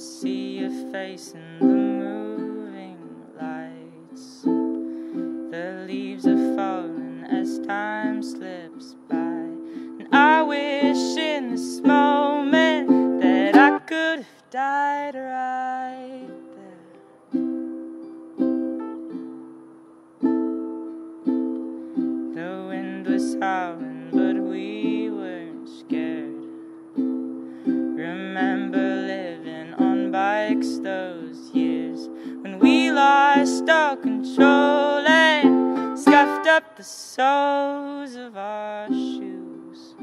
see your face in the moving lights. The leaves are falling as time slips by. And I wish in this moment that I could have died right there. The wind was howling, but we soles of our shoes.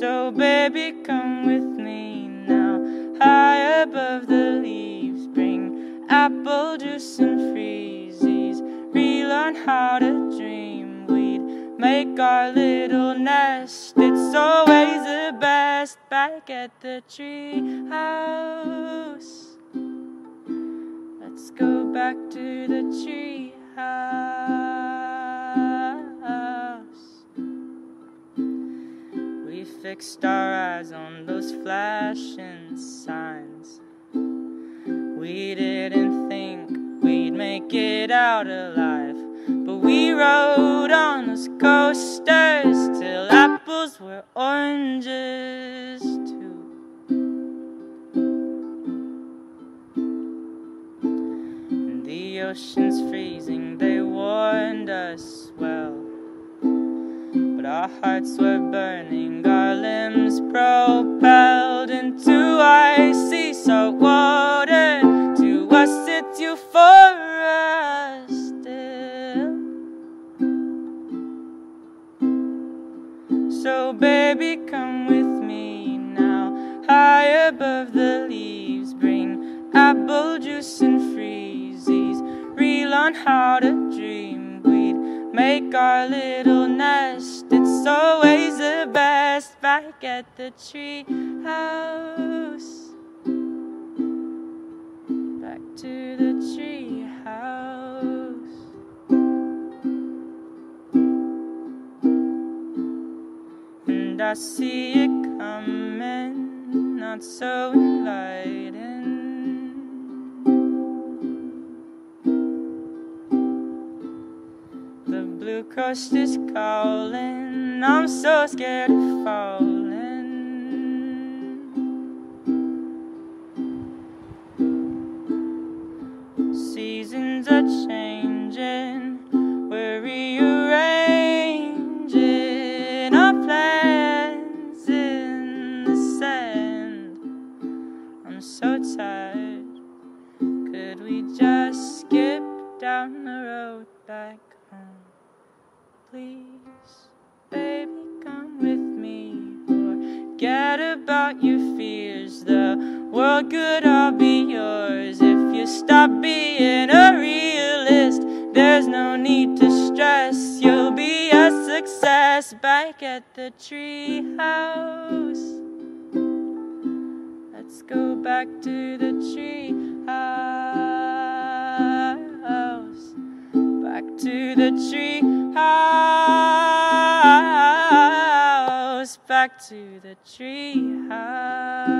So, baby, come with me now, high above the leaves. Bring apple juice and freezies. Relearn how to dream. We'd make our little nest. It's always the best back at the tree house. Let's go back to the tree house. We fixed our eyes on those flashing signs. We didn't think we'd make it out alive, but we rode on those coasters till apples were oranges the ocean's freezing, they warned us well. But our hearts were burning, our limbs propelled into icy salt water. To us, it's euphoria still. So, baby, come with me now, high above the how to dream. We'd make our little nest. It's always the best back at the tree house. Back to the tree house. And I see it coming, not so. The coast is calling, I'm so scared of falling. Seasons are changing, we're rearranging our plans in the sand. I'm so tired. Could we just skip down the road back home? Please, baby, come with me. Forget about your fears. The world could all be yours if you stop being a realist. There's no need to stress. You'll be a success back at the tree house. Let's go back to the tree to the tree house. Back to the tree house.